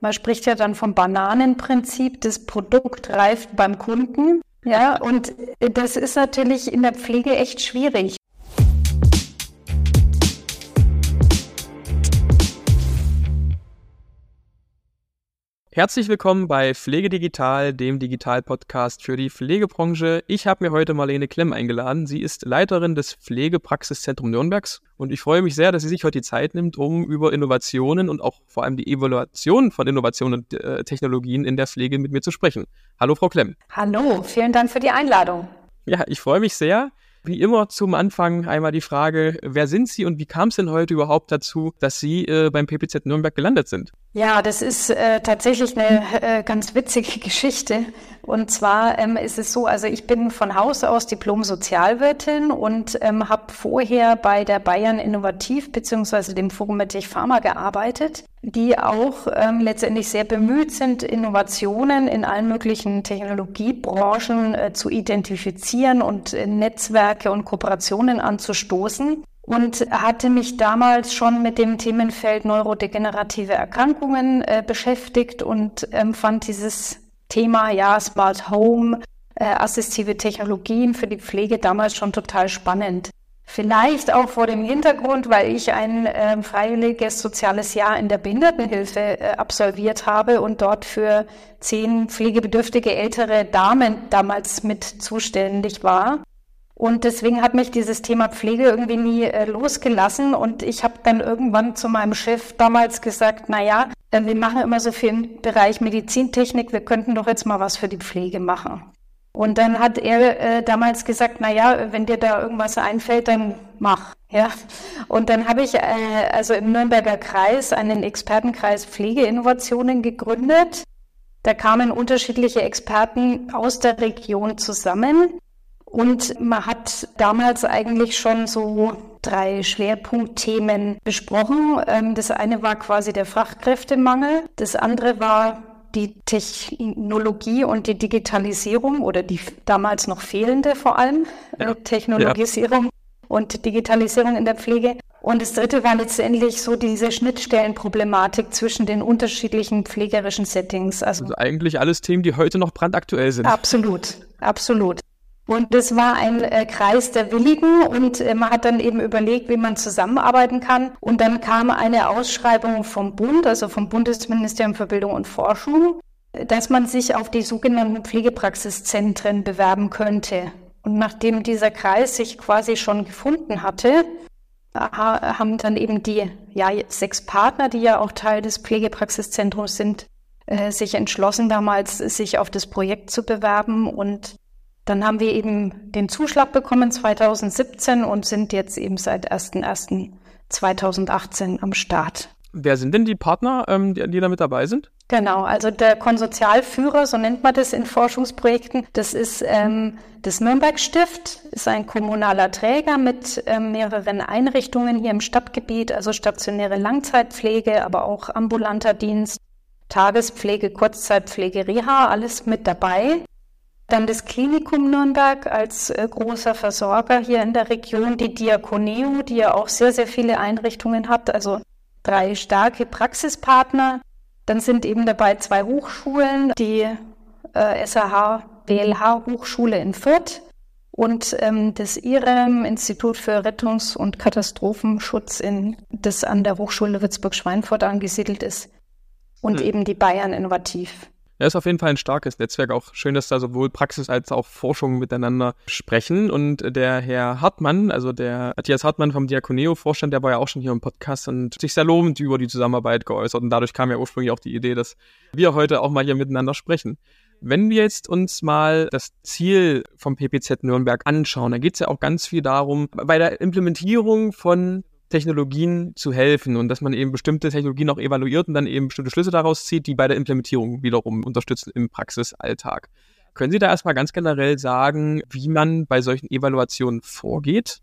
Man spricht ja dann vom Bananenprinzip, das Produkt reift beim Kunden. Ja, und das ist natürlich in der Pflege echt schwierig. Herzlich willkommen bei Pflege Digital, dem Digital-Podcast für die Pflegebranche. Ich habe mir heute Marlene Klemm eingeladen. Sie ist Leiterin des Pflegepraxiszentrum Nürnbergs und ich freue mich sehr, dass sie sich heute die Zeit nimmt, um über Innovationen und auch vor allem die Evaluation von Innovationen und äh, Technologien in der Pflege mit mir zu sprechen. Hallo, Frau Klemm. Hallo, vielen Dank für die Einladung. Ja, ich freue mich sehr. Wie immer zum Anfang einmal die Frage, wer sind Sie und wie kam es denn heute überhaupt dazu, dass Sie äh, beim PPZ Nürnberg gelandet sind? Ja, das ist äh, tatsächlich eine äh, ganz witzige Geschichte. Und zwar ähm, ist es so, also ich bin von Haus aus Diplom-Sozialwirtin und ähm, habe vorher bei der Bayern Innovativ beziehungsweise dem Forum Medtech Pharma gearbeitet, die auch ähm, letztendlich sehr bemüht sind, Innovationen in allen möglichen Technologiebranchen äh, zu identifizieren und äh, Netzwerke und Kooperationen anzustoßen und hatte mich damals schon mit dem Themenfeld neurodegenerative Erkrankungen äh, beschäftigt und ähm, fand dieses Thema, ja, Smart Home, äh, assistive Technologien für die Pflege damals schon total spannend. Vielleicht auch vor dem Hintergrund, weil ich ein äh, freiwilliges soziales Jahr in der Behindertenhilfe äh, absolviert habe und dort für zehn pflegebedürftige ältere Damen damals mit zuständig war. Und deswegen hat mich dieses Thema Pflege irgendwie nie äh, losgelassen. Und ich habe dann irgendwann zu meinem Chef damals gesagt, na ja, äh, wir machen immer so viel im Bereich Medizintechnik, wir könnten doch jetzt mal was für die Pflege machen. Und dann hat er äh, damals gesagt, na ja, wenn dir da irgendwas einfällt, dann mach. Ja. Und dann habe ich äh, also im Nürnberger Kreis einen Expertenkreis Pflegeinnovationen gegründet. Da kamen unterschiedliche Experten aus der Region zusammen und man hat damals eigentlich schon so drei Schwerpunktthemen besprochen. Ähm, das eine war quasi der Fachkräftemangel. Das andere war die Technologie und die Digitalisierung oder die damals noch fehlende vor allem ja. Technologisierung ja. und Digitalisierung in der Pflege. Und das dritte war letztendlich so diese Schnittstellenproblematik zwischen den unterschiedlichen pflegerischen Settings. Also, also eigentlich alles Themen, die heute noch brandaktuell sind. Absolut, absolut. Und das war ein äh, Kreis der Willigen und äh, man hat dann eben überlegt, wie man zusammenarbeiten kann. Und dann kam eine Ausschreibung vom Bund, also vom Bundesministerium für Bildung und Forschung, dass man sich auf die sogenannten Pflegepraxiszentren bewerben könnte. Und nachdem dieser Kreis sich quasi schon gefunden hatte, haben dann eben die ja, sechs Partner, die ja auch Teil des Pflegepraxiszentrums sind, äh, sich entschlossen, damals sich auf das Projekt zu bewerben. Und dann haben wir eben den Zuschlag bekommen 2017 und sind jetzt eben seit 01.01.2018 am Start. Wer sind denn die Partner, ähm, die, die da mit dabei sind? Genau, also der Konsortialführer, so nennt man das in Forschungsprojekten, das ist ähm, das Nürnberg Stift, ist ein kommunaler Träger mit ähm, mehreren Einrichtungen hier im Stadtgebiet, also stationäre Langzeitpflege, aber auch ambulanter Dienst, Tagespflege, Kurzzeitpflege, Reha, alles mit dabei. Dann das Klinikum Nürnberg als äh, großer Versorger hier in der Region, die Diakoneo, die ja auch sehr, sehr viele Einrichtungen hat, also drei starke Praxispartner. Dann sind eben dabei zwei Hochschulen, die äh, SAH, BLH Hochschule in Fürth und ähm, das IREM, Institut für Rettungs- und Katastrophenschutz, in, das an der Hochschule Würzburg-Schweinfurt angesiedelt ist und mhm. eben die Bayern Innovativ. Ja, ist auf jeden Fall ein starkes Netzwerk. Auch schön, dass da sowohl Praxis als auch Forschung miteinander sprechen. Und der Herr Hartmann, also der Matthias Hartmann vom Diakoneo-Vorstand, der war ja auch schon hier im Podcast und sich sehr lobend über die Zusammenarbeit geäußert. Und dadurch kam ja ursprünglich auch die Idee, dass wir heute auch mal hier miteinander sprechen. Wenn wir jetzt uns mal das Ziel vom PPZ Nürnberg anschauen, da geht es ja auch ganz viel darum, bei der Implementierung von Technologien zu helfen und dass man eben bestimmte Technologien auch evaluiert und dann eben bestimmte Schlüsse daraus zieht, die bei der Implementierung wiederum unterstützen im Praxisalltag. Können Sie da erstmal ganz generell sagen, wie man bei solchen Evaluationen vorgeht?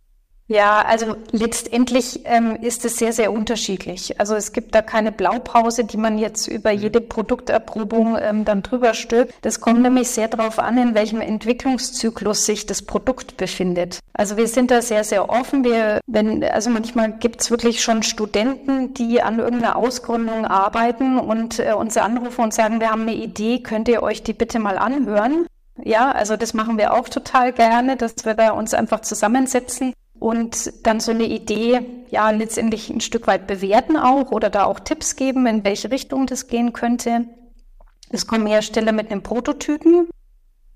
Ja, also letztendlich ähm, ist es sehr, sehr unterschiedlich. Also es gibt da keine Blaupause, die man jetzt über mhm. jede Produkterprobung ähm, dann drüber stülpt. Das kommt nämlich sehr darauf an, in welchem Entwicklungszyklus sich das Produkt befindet. Also wir sind da sehr, sehr offen. Wir, wenn, also manchmal gibt's wirklich schon Studenten, die an irgendeiner Ausgründung arbeiten und äh, uns anrufen und sagen, wir haben eine Idee, könnt ihr euch die bitte mal anhören? Ja, also das machen wir auch total gerne, dass wir da uns einfach zusammensetzen und dann so eine Idee ja letztendlich ein Stück weit bewerten auch oder da auch Tipps geben, in welche Richtung das gehen könnte. Es kommen Hersteller mit einem Prototypen.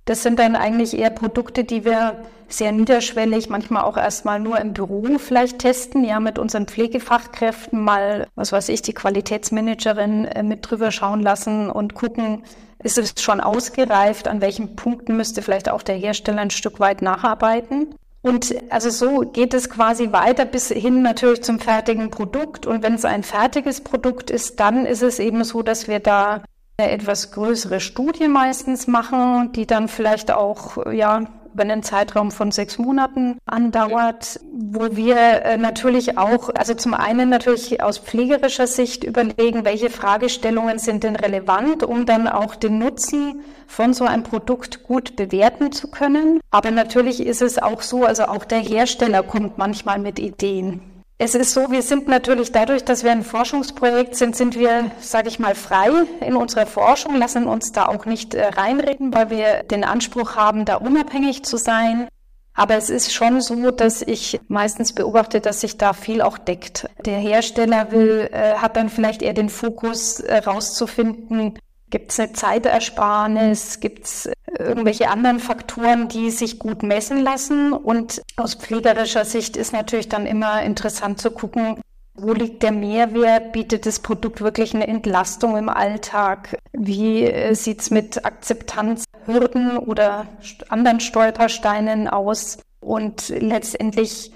Das sind dann eigentlich eher Produkte, die wir sehr niederschwellig, manchmal auch erstmal nur im Büro vielleicht testen, ja, mit unseren Pflegefachkräften mal, was weiß ich, die Qualitätsmanagerin äh, mit drüber schauen lassen und gucken, ist es schon ausgereift, an welchen Punkten müsste vielleicht auch der Hersteller ein Stück weit nacharbeiten. Und also so geht es quasi weiter bis hin natürlich zum fertigen Produkt. Und wenn es ein fertiges Produkt ist, dann ist es eben so, dass wir da eine etwas größere Studie meistens machen, die dann vielleicht auch, ja, über einen Zeitraum von sechs Monaten andauert, wo wir äh, natürlich auch, also zum einen natürlich aus pflegerischer Sicht überlegen, welche Fragestellungen sind denn relevant, um dann auch den Nutzen von so einem Produkt gut bewerten zu können. Aber natürlich ist es auch so, also auch der Hersteller kommt manchmal mit Ideen. Es ist so, wir sind natürlich dadurch, dass wir ein Forschungsprojekt sind, sind wir, sage ich mal, frei in unserer Forschung, lassen uns da auch nicht äh, reinreden, weil wir den Anspruch haben, da unabhängig zu sein. Aber es ist schon so, dass ich meistens beobachte, dass sich da viel auch deckt. Der Hersteller will, äh, hat dann vielleicht eher den Fokus äh, rauszufinden, Gibt es eine Zeitersparnis? Gibt es äh, irgendwelche anderen Faktoren, die sich gut messen lassen? Und aus pflegerischer Sicht ist natürlich dann immer interessant zu gucken, wo liegt der Mehrwert? Bietet das Produkt wirklich eine Entlastung im Alltag? Wie äh, sieht es mit Akzeptanzhürden oder anderen Stolpersteinen aus? Und letztendlich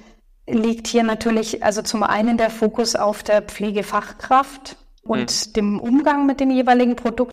liegt hier natürlich also zum einen der Fokus auf der Pflegefachkraft und mhm. dem Umgang mit dem jeweiligen Produkt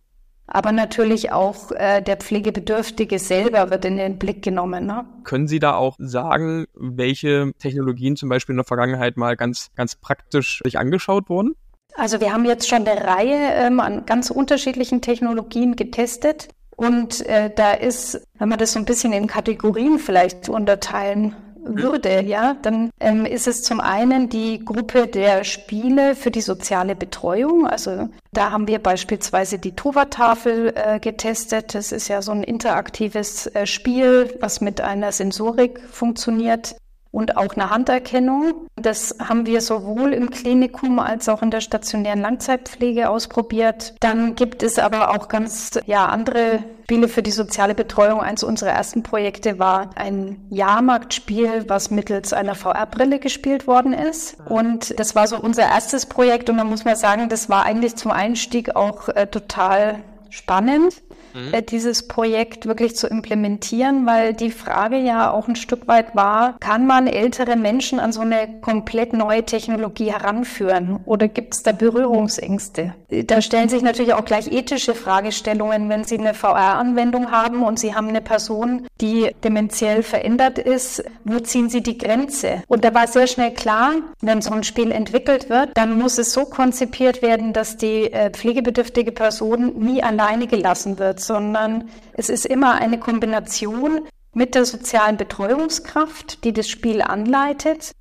aber natürlich auch äh, der Pflegebedürftige selber wird in den Blick genommen. Ne? Können Sie da auch sagen, welche Technologien zum Beispiel in der Vergangenheit mal ganz, ganz praktisch sich angeschaut wurden? Also wir haben jetzt schon eine Reihe ähm, an ganz unterschiedlichen Technologien getestet. Und äh, da ist, wenn man das so ein bisschen in Kategorien vielleicht unterteilen würde, ja, dann ähm, ist es zum einen die Gruppe der Spiele für die soziale Betreuung. Also da haben wir beispielsweise die Tova-Tafel äh, getestet. Das ist ja so ein interaktives äh, Spiel, was mit einer Sensorik funktioniert und auch eine Handerkennung. Das haben wir sowohl im Klinikum als auch in der stationären Langzeitpflege ausprobiert. Dann gibt es aber auch ganz ja andere Spiele für die soziale Betreuung. Eins unserer ersten Projekte war ein Jahrmarktspiel, was mittels einer VR-Brille gespielt worden ist. Und das war so unser erstes Projekt und da muss man sagen, das war eigentlich zum Einstieg auch äh, total spannend mhm. Äh, dieses Projekt wirklich zu implementieren, weil die Frage ja auch ein Stück weit war, kann man ältere Menschen an so eine komplett neue Technologie heranführen oder gibt es da Berührungsängste? Da stellen sich natürlich auch gleich ethische Fragestellungen, wenn Sie eine VR-Anwendung haben und Sie haben eine Person, die dementiell verändert ist, wo ziehen Sie die Grenze? Und da war sehr schnell klar, wenn so ein Spiel entwickelt wird, dann muss es so konzipiert werden, dass die äh, pflegebedürftige Person nie alleine gelassen wird, sondern es ist immer eine Kombination mit der sozialen Betreuungskraft, die das Spiel anleitet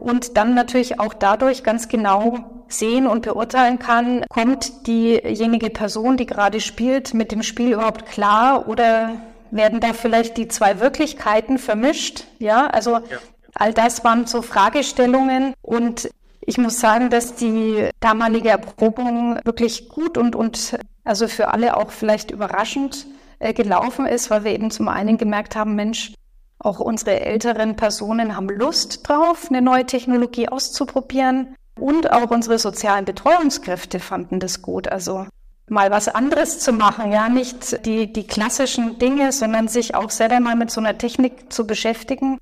und dann natürlich auch dadurch ganz genau sehen und beurteilen kann, kommt diejenige Person, die gerade spielt, mit dem Spiel überhaupt klar oder werden da vielleicht die zwei Wirklichkeiten vermischt? Ja, also ja. all das waren so Fragestellungen und ich muss sagen, dass die damalige Erprobung wirklich gut und, und also für alle auch vielleicht überraschend äh, gelaufen ist, weil wir eben zum einen gemerkt haben, Mensch, auch unsere älteren Personen haben Lust drauf, eine neue Technologie auszuprobieren. Und auch unsere sozialen Betreuungskräfte fanden das gut. Also mal was anderes zu machen, ja, nicht die, die klassischen Dinge, sondern sich auch selber mal mit so einer Technik zu beschäftigen.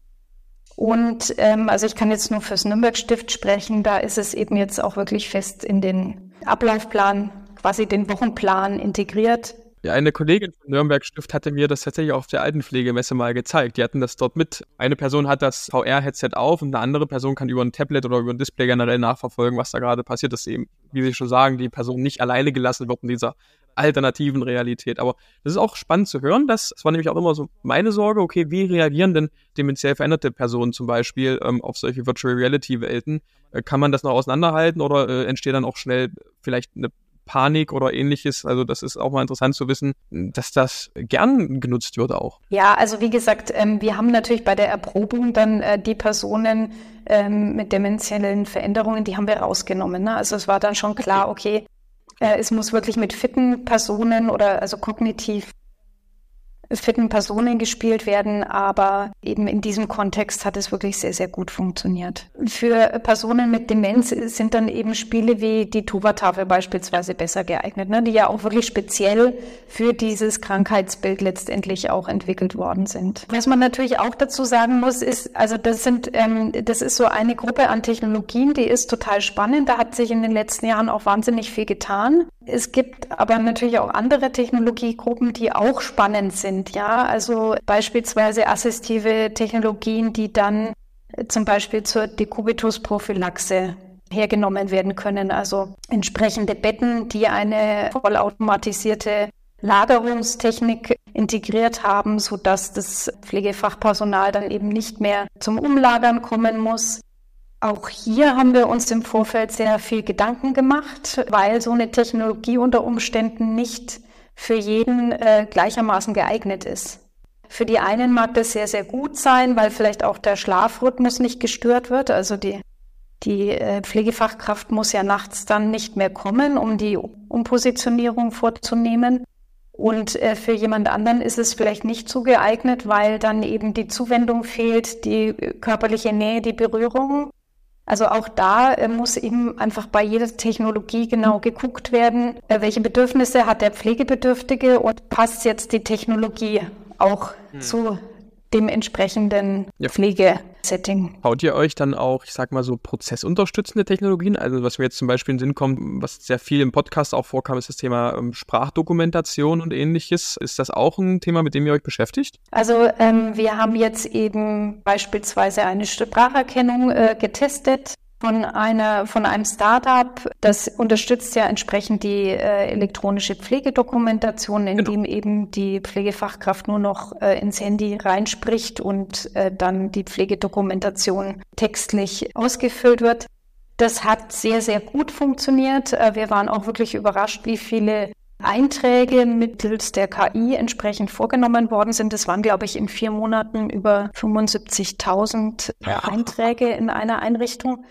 Und ähm, also ich kann jetzt nur fürs Nürnberg-Stift sprechen, da ist es eben jetzt auch wirklich fest in den Ablaufplan quasi den Wochenplan integriert, Ja, eine Kollegin von Nürnberg Stift hatte mir das tatsächlich auf der Altenpflegemesse mal gezeigt. Die hatten das dort mit. Eine Person hat das VR-Headset auf und eine andere Person kann über ein Tablet oder über ein Display generell nachverfolgen, was da gerade passiert ist. Eben, wie Sie schon sagen, die Person nicht alleine gelassen wird in dieser alternativen Realität. Aber das ist auch spannend zu hören. Das, das war nämlich auch immer so meine Sorge. Okay, wie reagieren denn dementiell veränderte Personen zum Beispiel ähm, auf solche Virtual Reality Welten? Äh, kann man das noch auseinanderhalten oder äh, entsteht dann auch schnell vielleicht eine Panik oder ähnliches. Also das ist auch mal interessant zu wissen, dass das gern genutzt wird auch. Ja, also wie gesagt, ähm, wir haben natürlich bei der Erprobung dann äh, die Personen ähm, mit dementiellen Veränderungen, die haben wir rausgenommen. Ne? Also es war dann schon klar, okay, äh, es muss wirklich mit fitten Personen oder also kognitiv fitten Personen gespielt werden, aber eben in diesem Kontext hat es wirklich sehr, sehr gut funktioniert. Für Personen mit Demenz sind dann eben Spiele wie die Tuva-Tafel beispielsweise besser geeignet, ne, die ja auch wirklich speziell für dieses Krankheitsbild letztendlich auch entwickelt worden sind. Was man natürlich auch dazu sagen muss, ist, also das sind, ähm, das ist so eine Gruppe an Technologien, die ist total spannend. Da hat sich in den letzten Jahren auch wahnsinnig viel getan. Es gibt aber natürlich auch andere Technologiegruppen, die auch spannend sind. Ja, also beispielsweise assistive Technologien, die dann zum Beispiel zur Dekubitusprophylaxe hergenommen werden können. Also entsprechende Betten, die eine vollautomatisierte Lagerungstechnik integriert haben, so dass das Pflegefachpersonal dann eben nicht mehr zum Umlagern kommen muss. Auch hier haben wir uns im Vorfeld sehr viel Gedanken gemacht, weil so eine Technologie unter Umständen nicht für jeden äh, gleichermaßen geeignet ist. Für die einen mag das sehr, sehr gut sein, weil vielleicht auch der Schlafrhythmus nicht gestört wird. Also die, die äh, Pflegefachkraft muss ja nachts dann nicht mehr kommen, um die Umpositionierung vorzunehmen. Und äh, für jemand anderen ist es vielleicht nicht so geeignet, weil dann eben die Zuwendung fehlt, die körperliche Nähe, die Berührung. Also auch da äh, muss eben einfach bei jeder Technologie genau geguckt werden, äh, welche Bedürfnisse hat der Pflegebedürftige und passt jetzt die Technologie auch hm. zu dem entsprechenden ja. Pflegesetting. Baut ihr euch dann auch, ich sag mal so, prozessunterstützende Technologien? Also was mir jetzt zum Beispiel in den Sinn kommt, was sehr viel im Podcast auch vorkam, ist das Thema ähm, Sprachdokumentation und ähnliches. Ist das auch ein Thema, mit dem ihr euch beschäftigt? Also ähm, wir haben jetzt eben beispielsweise eine Spracherkennung äh, getestet von einer von einem Startup, das unterstützt ja entsprechend die äh, elektronische Pflegedokumentation, indem genau. eben die Pflegefachkraft nur noch äh, ins Handy reinspricht und äh, dann die Pflegedokumentation textlich ausgefüllt wird. Das hat sehr, sehr gut funktioniert. Äh, wir waren auch wirklich überrascht, wie viele Einträge mittels der KI entsprechend vorgenommen worden sind. Das waren, glaube ich, in vier Monaten über 75.000 ja. Einträge in einer Einrichtung.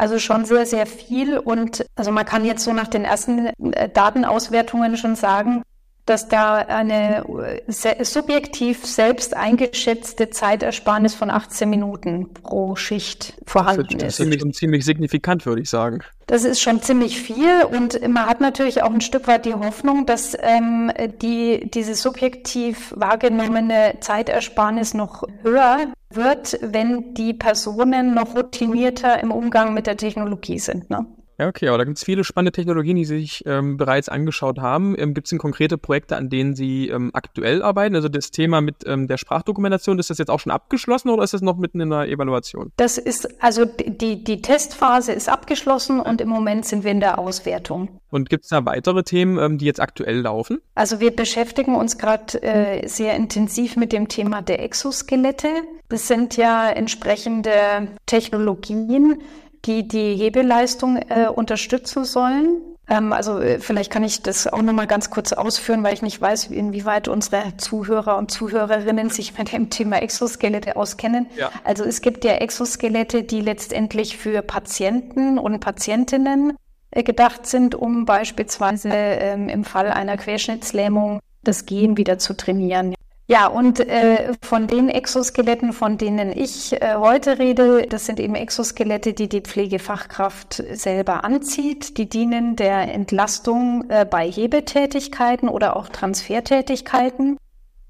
Also schon sehr, sehr viel. Und also man kann jetzt so nach den ersten äh, Datenauswertungen schon sagen, dass da eine äh, subjektiv selbst eingeschätzte Zeitersparnis von 18 Minuten pro Schicht vorhanden das ist. Das ist ziemlich, ziemlich signifikant, würde ich sagen. Das ist schon ziemlich viel und man hat natürlich auch ein Stück weit die Hoffnung, dass ähm, die, diese subjektiv wahrgenommene Zeitersparnis noch höher wird, wenn die Personen noch routinierter im Umgang mit der Technologie sind. Ne? Ja, okay, aber da gibt es viele spannende Technologien, die Sie sich ähm, bereits angeschaut haben. Ähm, gibt es denn konkrete Projekte, an denen Sie ähm, aktuell arbeiten? Also das Thema mit ähm, der Sprachdokumentation, ist das jetzt auch schon abgeschlossen oder ist das noch mitten in der Evaluation? Das ist, also die, die Testphase ist abgeschlossen und im Moment sind wir in der Auswertung. Und gibt es da weitere Themen, ähm, die jetzt aktuell laufen? Also wir beschäftigen uns gerade äh, sehr intensiv mit dem Thema der Exoskelette. Das sind ja entsprechende Technologien, die die Hebelleistung äh, unterstützen sollen. Ähm, also äh, vielleicht kann ich das auch nochmal ganz kurz ausführen, weil ich nicht weiß, inwieweit unsere Zuhörer und Zuhörerinnen sich mit dem Thema Exoskelette auskennen. Ja. Also es gibt ja Exoskelette, die letztendlich für Patienten und Patientinnen äh, gedacht sind, um beispielsweise ähm, im Fall einer Querschnittslähmung das Gehen wieder zu trainieren. Ja, und äh, von den Exoskeletten, von denen ich äh, heute rede, das sind eben Exoskelette, die die Pflegefachkraft selber anzieht. Die dienen der Entlastung äh, bei Hebetätigkeiten oder auch Transfertätigkeiten.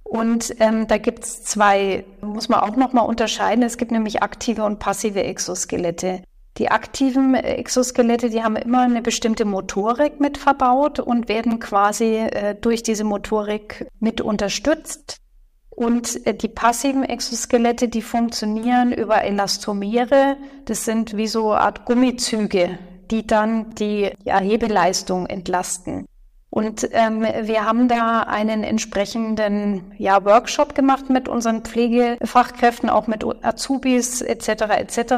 Und ähm, da gibt's zwei, muss man auch nochmal unterscheiden. Es gibt nämlich aktive und passive Exoskelette. Die aktiven Exoskelette, die haben immer eine bestimmte Motorik mit verbaut und werden quasi äh, durch diese Motorik mit unterstützt. Und äh, die passiven Exoskelette, die funktionieren über Elastomere. Das sind wie so eine Art Gummizüge, die dann die Erhebeleistung entlasten. Und ähm, wir haben da einen entsprechenden ja, Workshop gemacht mit unseren Pflegefachkräften, auch mit Azubis etc. etc.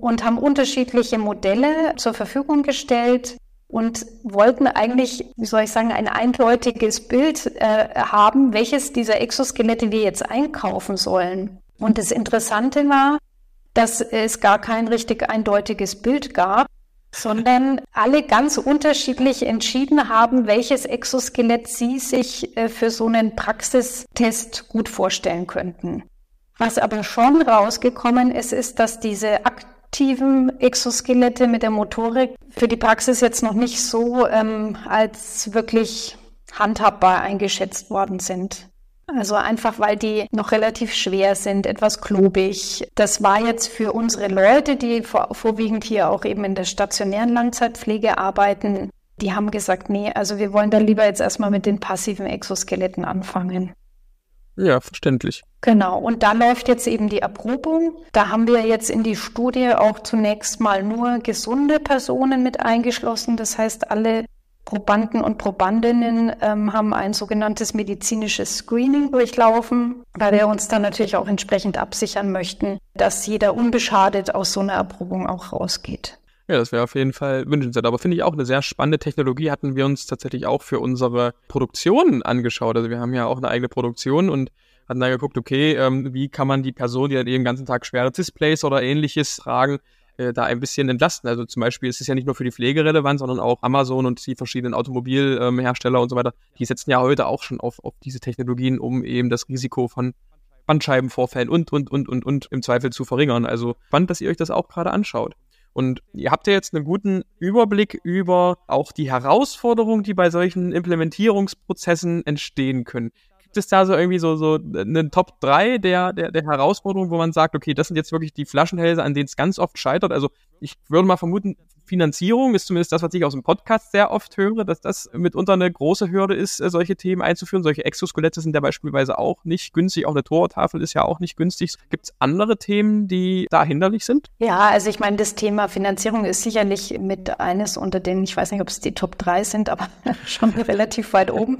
und haben unterschiedliche Modelle zur Verfügung gestellt und wollten eigentlich, wie soll ich sagen, ein eindeutiges Bild äh, haben, welches dieser Exoskelette wir jetzt einkaufen sollen. Und das Interessante war, dass es gar kein richtig eindeutiges Bild gab, sondern alle ganz unterschiedlich entschieden haben, welches Exoskelett sie sich äh, für so einen Praxistest gut vorstellen könnten. Was aber schon rausgekommen ist, ist, dass diese aktiven Exoskelette mit der Motorik für die Praxis jetzt noch nicht so ähm, als wirklich handhabbar eingeschätzt worden sind. Also einfach, weil die noch relativ schwer sind, etwas klobig. Das war jetzt für unsere Leute, die vor, vorwiegend hier auch eben in der stationären Langzeitpflege arbeiten, die haben gesagt, nee, also wir wollen da lieber jetzt erstmal mit den passiven Exoskeletten anfangen. Ja, verständlich. Genau, und da läuft jetzt eben die Erprobung. Da haben wir jetzt in die Studie auch zunächst mal nur gesunde Personen mit eingeschlossen. Das heißt, alle Probanden und Probandinnen ähm, haben ein sogenanntes medizinisches Screening durchlaufen, weil wir uns dann natürlich auch entsprechend absichern möchten, dass jeder unbeschadet aus so einer Erprobung auch rausgeht. Ja, das wäre auf jeden Fall wünschenswert. Aber finde ich auch eine sehr spannende Technologie. Hatten wir uns tatsächlich auch für unsere Produktion angeschaut. Also wir haben ja auch eine eigene Produktion und hatten da geguckt, okay, ähm, wie kann man die Person, die dann eben den ganzen Tag schwere Displays oder ähnliches tragen, äh, da ein bisschen entlasten. Also zum Beispiel ist es ja nicht nur für die Pflege relevant, sondern auch Amazon und die verschiedenen Automobilhersteller ähm, und so weiter, die setzen ja heute auch schon auf, auf diese Technologien, um eben das Risiko von Bandscheibenvorfällen und, und, und, und, und im Zweifel zu verringern. Also spannend, dass ihr euch das auch gerade anschaut. Und ihr habt ja jetzt einen guten Überblick über auch die Herausforderungen, die bei solchen Implementierungsprozessen entstehen können gibt es da so irgendwie so, so einen Top 3 der, der, der Herausforderungen, wo man sagt, okay, das sind jetzt wirklich die Flaschenhälse, an denen es ganz oft scheitert? Also ich würde mal vermuten, Finanzierung ist zumindest das, was ich aus dem Podcast sehr oft höre, dass das mitunter eine große Hürde ist, äh, solche Themen einzuführen. Solche Exoskelette sind ja beispielsweise auch nicht günstig. Auch eine Tortafel ist ja auch nicht günstig. Gibt es andere Themen, die da hinderlich sind? Ja, also ich meine, das Thema Finanzierung ist sicherlich mit eines unter den, ich weiß nicht, ob es die Top 3 sind, aber schon relativ weit oben.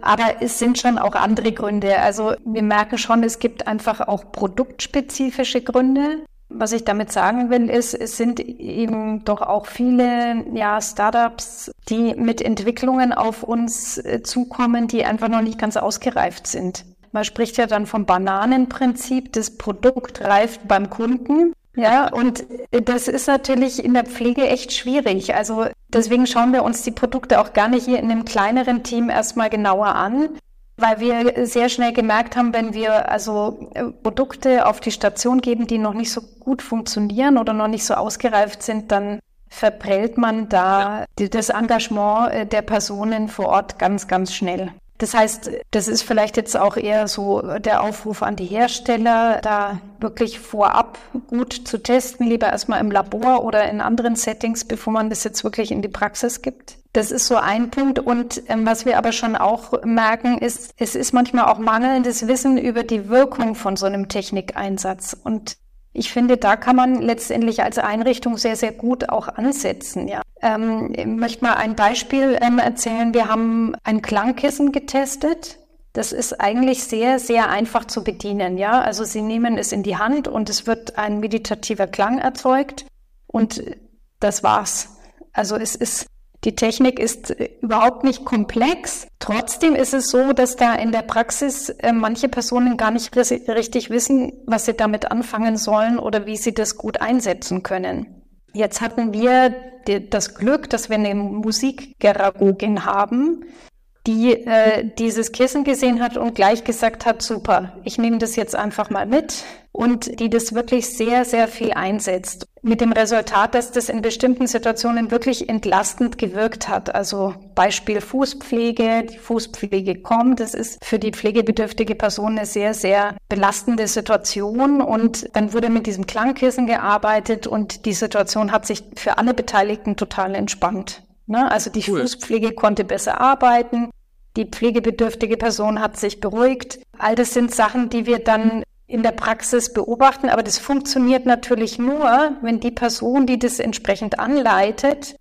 Aber es sind schon auch andere Gründe. Also wir merken schon, es gibt einfach auch produktspezifische Gründe. Was ich damit sagen will, ist, es sind eben doch auch viele ja, Startups, die mit Entwicklungen auf uns äh, zukommen, die einfach noch nicht ganz ausgereift sind. Man spricht ja dann vom Bananenprinzip, das Produkt reift beim Kunden. Ja, und das ist natürlich in der Pflege echt schwierig. Also deswegen schauen wir uns die Produkte auch gar nicht hier in einem kleineren Team erstmal genauer an, weil wir sehr schnell gemerkt haben, wenn wir also äh, Produkte auf die Station geben, die noch nicht so gut funktionieren oder noch nicht so ausgereift sind, dann verprellt man da ja. das Engagement äh, der Personen vor Ort ganz, ganz schnell. Das heißt, das ist vielleicht jetzt auch eher so der Aufruf an die Hersteller, da wirklich vorab gut zu testen, lieber erstmal im Labor oder in anderen Settings, bevor man das jetzt wirklich in die Praxis gibt. Das ist so ein Punkt. Und ähm, was wir aber schon auch merken, ist, es ist manchmal auch mangelndes Wissen über die Wirkung von so einem Technikeinsatz. Und ich finde, da kann man letztendlich als Einrichtung sehr, sehr gut auch ansetzen. Ja. Ähm, ich möchte mal ein Beispiel ähm, erzählen. Wir haben ein Klangkissen getestet. Das ist eigentlich sehr, sehr einfach zu bedienen. Ja, also Sie nehmen es in die Hand und es wird ein meditativer Klang erzeugt und das war's. Also es ist die Technik ist äh, überhaupt nicht komplex. Trotzdem ist es so, dass da in der Praxis äh, manche Personen gar nicht richtig wissen, was sie damit anfangen sollen oder wie sie das gut einsetzen können. Jetzt hatten wir das Glück, dass wir eine Musikgeragogin haben, die äh, dieses Kissen gesehen hat und gleich gesagt hat, super, ich nehme das jetzt einfach mal mit und die das wirklich sehr, sehr viel einsetzt. Mit dem Resultat, dass das in bestimmten Situationen wirklich entlastend gewirkt hat. Also Beispiel Fußpflege, die Fußpflege kommt, das ist für die pflegebedürftige Person eine sehr, sehr belastende Situation und dann wurde mit diesem Klangkissen gearbeitet und die Situation hat sich für alle Beteiligten total entspannt. Ne? Also die cool. Fußpflege konnte besser arbeiten, die pflegebedürftige Person hat sich beruhigt. All das sind Sachen, die wir dann in der Praxis beobachten, aber das funktioniert natürlich nur, wenn die Person, die das entsprechend anleitet,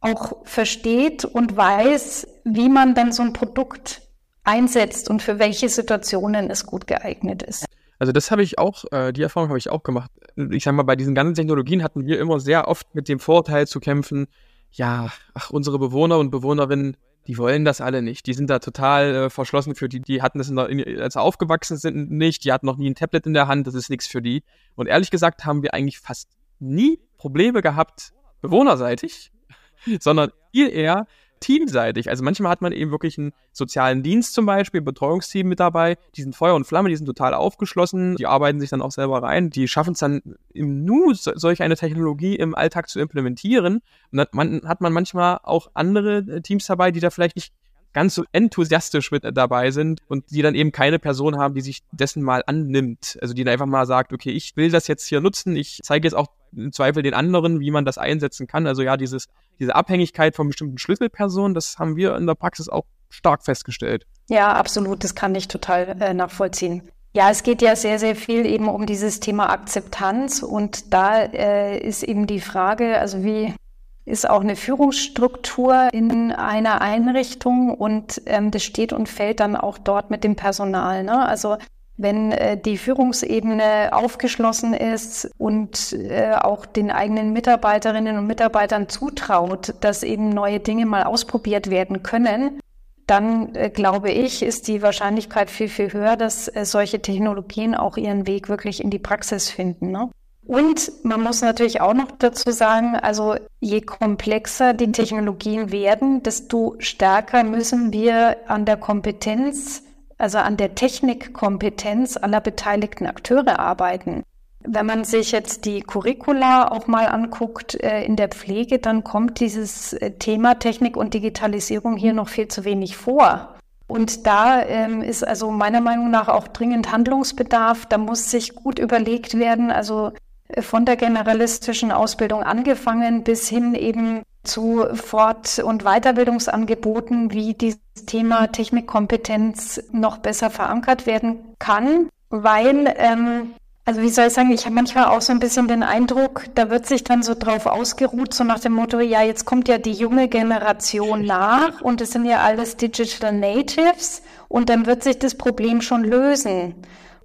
auch versteht und weiß, wie man dann so ein Produkt einsetzt und für welche Situationen es gut geeignet ist. Also das habe ich auch, äh, die Erfahrung habe ich auch gemacht. Ich sage mal, bei diesen ganzen Technologien hatten wir immer sehr oft mit dem Vorteil zu kämpfen, ja, ach, unsere Bewohner und Bewohnerinnen, die wollen das alle nicht. Die sind da total äh, verschlossen für die. Die hatten das, in der, als sie aufgewachsen sind, nicht. Die hatten noch nie ein Tablet in der Hand. Das ist nichts für die. Und ehrlich gesagt haben wir eigentlich fast nie Probleme gehabt, bewohnerseitig, sondern viel eher teamseitig. Also manchmal hat man eben wirklich einen sozialen Dienst zum Beispiel, Betreuungsteam mit dabei, die sind Feuer und Flamme, die sind total aufgeschlossen, die arbeiten sich dann auch selber rein, die schaffen es dann im Nu, solch eine Technologie im Alltag zu implementieren. Und dann hat man manchmal auch andere äh, Teams dabei, die da vielleicht nicht ganz so enthusiastisch mit dabei sind und die dann eben keine Person haben, die sich dessen mal annimmt. Also die dann einfach mal sagt, okay, ich will das jetzt hier nutzen, ich zeige jetzt auch im Zweifel den anderen, wie man das einsetzen kann. Also ja, dieses, diese Abhängigkeit von bestimmten Schlüsselpersonen, das haben wir in der Praxis auch stark festgestellt. Ja, absolut, das kann ich total äh, nachvollziehen. Ja, es geht ja sehr, sehr viel eben um dieses Thema Akzeptanz und da äh, ist eben die Frage, also wie ist auch eine Führungsstruktur in einer Einrichtung und ähm, das steht und fällt dann auch dort mit dem Personal. Ne? Also wenn äh, die Führungsebene aufgeschlossen ist und äh, auch den eigenen Mitarbeiterinnen und Mitarbeitern zutraut, dass eben neue Dinge mal ausprobiert werden können, dann äh, glaube ich, ist die Wahrscheinlichkeit viel, viel höher, dass äh, solche Technologien auch ihren Weg wirklich in die Praxis finden. Ne? Und man muss natürlich auch noch dazu sagen, also je komplexer die Technologien werden, desto stärker müssen wir an der Kompetenz, also an der Technikkompetenz aller beteiligten Akteure arbeiten. Wenn man sich jetzt die Curricula auch mal anguckt äh, in der Pflege, dann kommt dieses äh, Thema Technik und Digitalisierung hier noch viel zu wenig vor. Und da ähm, ist also meiner Meinung nach auch dringend Handlungsbedarf. Da muss sich gut überlegt werden, also von der generalistischen Ausbildung angefangen bis hin eben zu Fort- und Weiterbildungsangeboten, wie dieses Thema Technikkompetenz noch besser verankert werden kann, weil, ähm, also wie soll ich sagen, ich habe manchmal auch so ein bisschen den Eindruck, da wird sich dann so drauf ausgeruht, so nach dem Motto, ja, jetzt kommt ja die junge Generation nach und es sind ja alles Digital Natives und dann wird sich das Problem schon lösen.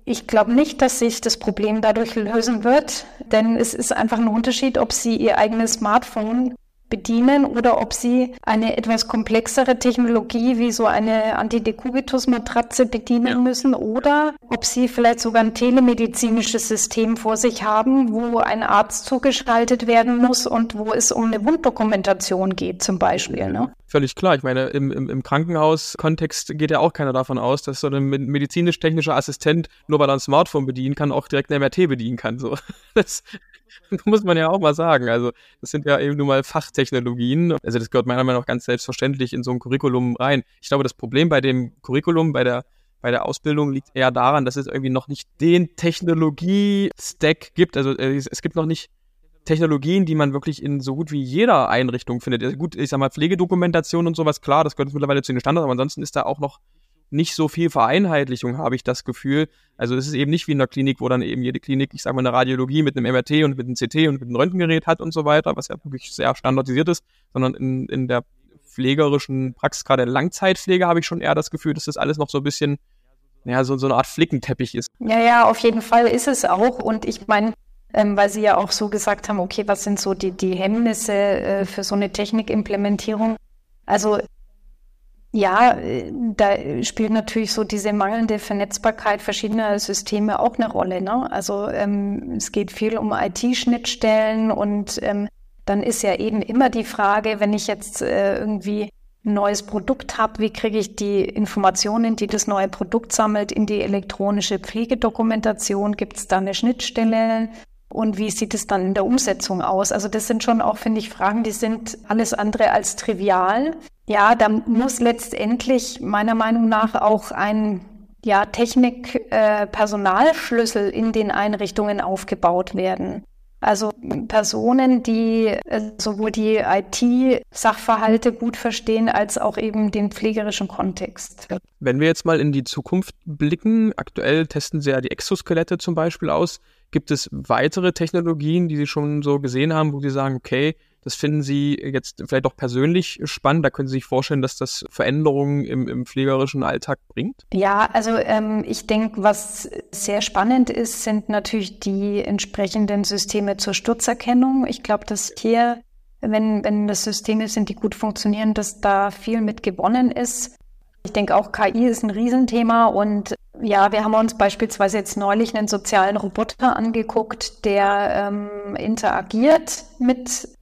Ich glaube nicht, dass sich das Problem dadurch lösen wird, denn es ist einfach ein Unterschied, ob Sie Ihr eigenes Smartphone bedienen oder ob sie eine etwas komplexere Technologie wie so eine Antidekubitus-Matratze bedienen ja. müssen oder ob sie vielleicht sogar ein telemedizinisches System vor sich haben, wo ein Arzt zugeschaltet werden muss und wo es um eine Wunddokumentation geht zum Beispiel. Ne? Völlig klar. Ich meine, im, im, im Krankenhaus-Kontext geht ja auch keiner davon aus, dass so ein medizinisch-technischer Assistent nur weil er ein Smartphone bedienen kann, auch direkt eine MRT bedienen kann. So. Das muss man ja auch mal sagen. Also das sind ja eben nur mal Fachtechnologien. Also das gehört meiner Meinung nach ganz selbstverständlich in so ein Curriculum rein. Ich glaube, das Problem bei dem Curriculum, bei der bei der Ausbildung liegt eher daran, dass es irgendwie noch nicht den Technologie-Stack gibt. Also äh, es gibt noch nicht Technologien, die man wirklich in so gut wie jeder Einrichtung findet. Also gut, ich sag mal, Pflegedokumentation und sowas, klar, das gehört mittlerweile zu den Standards, aber ansonsten ist da auch noch nicht so viel Vereinheitlichung, habe ich das Gefühl. Also es ist eben nicht wie in der Klinik, wo dann eben jede Klinik, ich sage mal, eine Radiologie mit einem MRT und mit einem CT und mit einem Röntgengerät hat und so weiter, was ja wirklich sehr standardisiert ist, sondern in, in der pflegerischen Praxis, gerade in Langzeitpflege, habe ich schon eher das Gefühl, dass das alles noch so ein bisschen, ja, so, so eine Art Flickenteppich ist. Ja, ja, auf jeden Fall ist es auch. Und ich meine, ähm, weil Sie ja auch so gesagt haben, okay, was sind so die, die Hemmnisse äh, für so eine Technikimplementierung? Also ja, da spielt natürlich so diese mangelnde Vernetzbarkeit verschiedener Systeme auch eine Rolle. Ne? Also ähm, es geht viel um IT-Schnittstellen und ähm, dann ist ja eben immer die Frage, wenn ich jetzt äh, irgendwie ein neues Produkt habe, wie kriege ich die Informationen, die das neue Produkt sammelt, in die elektronische Pflegedokumentation? Gibt es da eine Schnittstelle? Und wie sieht es dann in der Umsetzung aus? Also das sind schon auch, finde ich, Fragen, die sind alles andere als trivial. Ja, da muss letztendlich meiner Meinung nach auch ein ja, Technik-Personalschlüssel äh, in den Einrichtungen aufgebaut werden. Also Personen, die äh, sowohl die IT-Sachverhalte gut verstehen, als auch eben den pflegerischen Kontext. Wenn wir jetzt mal in die Zukunft blicken, aktuell testen Sie ja die Exoskelette zum Beispiel aus. Gibt es weitere Technologien, die Sie schon so gesehen haben, wo Sie sagen, okay, das finden Sie jetzt vielleicht auch persönlich spannend. Da können Sie sich vorstellen, dass das Veränderungen im, im pflegerischen Alltag bringt? Ja, also ähm, ich denke, was sehr spannend ist, sind natürlich die entsprechenden Systeme zur Sturzerkennung. Ich glaube, dass hier, wenn, wenn das Systeme sind, die gut funktionieren, dass da viel mit gewonnen ist. Ich denke auch KI ist ein Riesenthema und ja, wir haben uns beispielsweise jetzt neulich einen sozialen Roboter angeguckt, der ähm, interagiert mit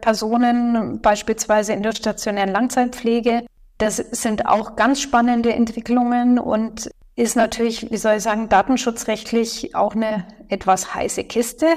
Personen, beispielsweise in der stationären Langzeitpflege. Das sind auch ganz spannende Entwicklungen und ist natürlich, wie soll ich sagen, datenschutzrechtlich auch eine etwas heiße Kiste.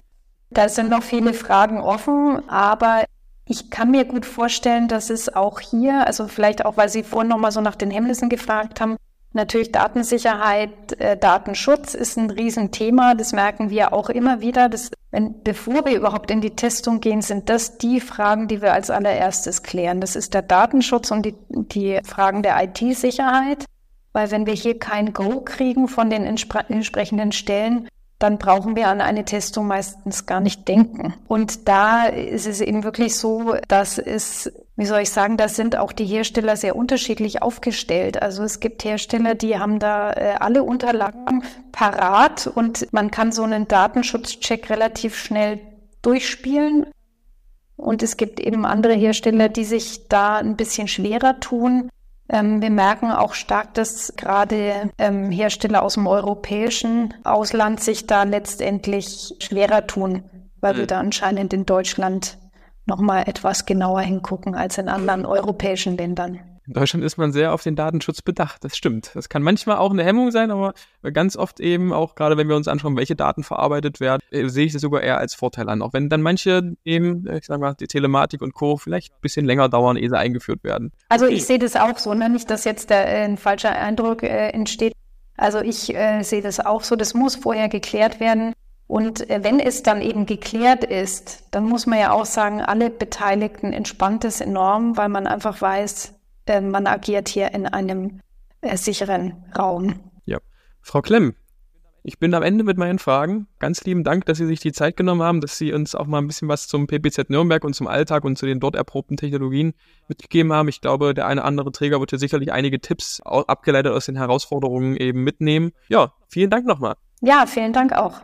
Da sind noch viele Fragen offen, aber ich kann mir gut vorstellen, dass es auch hier, also vielleicht auch, weil Sie vorhin nochmal so nach den Hemmnissen gefragt haben, Natürlich Datensicherheit, äh, Datenschutz ist ein Riesenthema. Das merken wir auch immer wieder. Das, wenn, bevor wir überhaupt in die Testung gehen, sind das die Fragen, die wir als allererstes klären. Das ist der Datenschutz und die, die Fragen der IT-Sicherheit. Weil wenn wir hier kein Go kriegen von den entsprechenden Stellen, dann brauchen wir an eine Testung meistens gar nicht denken. Und da ist es eben wirklich so, dass es, wie soll ich sagen, da sind auch die Hersteller sehr unterschiedlich aufgestellt. Also es gibt Hersteller, die haben da äh, alle Unterlagen parat und man kann so einen Datenschutzcheck relativ schnell durchspielen. Und es gibt eben andere Hersteller, die sich da ein bisschen schwerer tun. Ähm, wir merken auch stark, dass gerade ähm, Hersteller aus dem europäischen Ausland sich da letztendlich schwerer tun, weil mhm. wir da anscheinend in Deutschland noch mal etwas genauer hingucken als in anderen europäischen Ländern. In Deutschland ist man sehr auf den Datenschutz bedacht. Das stimmt. Das kann manchmal auch eine Hemmung sein, aber ganz oft eben auch, gerade wenn wir uns anschauen, welche Daten verarbeitet werden, äh, sehe ich das sogar eher als Vorteil an. Auch wenn dann manche eben, ich sage mal, die Telematik und Co. vielleicht ein bisschen länger dauern, ehe sie eingeführt werden. Also ich sehe das auch so, ne? nicht, dass jetzt der, äh, ein falscher Eindruck äh, entsteht. Also ich äh, sehe das auch so. Das muss vorher geklärt werden. Und äh, wenn es dann eben geklärt ist, dann muss man ja auch sagen, alle Beteiligten entspannt es enorm, weil man einfach weiß, äh, man agiert hier in einem äh, sicheren Raum. Ja. Frau Klemm, ich bin am Ende mit meinen Fragen. Ganz lieben Dank, dass Sie sich die Zeit genommen haben, dass Sie uns auch mal ein bisschen was zum PPZ Nürnberg und zum Alltag und zu den dort erprobten Technologien mitgegeben haben. Ich glaube, der eine oder andere Träger wird hier sicherlich einige Tipps abgeleitet aus den Herausforderungen eben mitnehmen. Ja, vielen Dank nochmal. Ja, vielen Dank auch.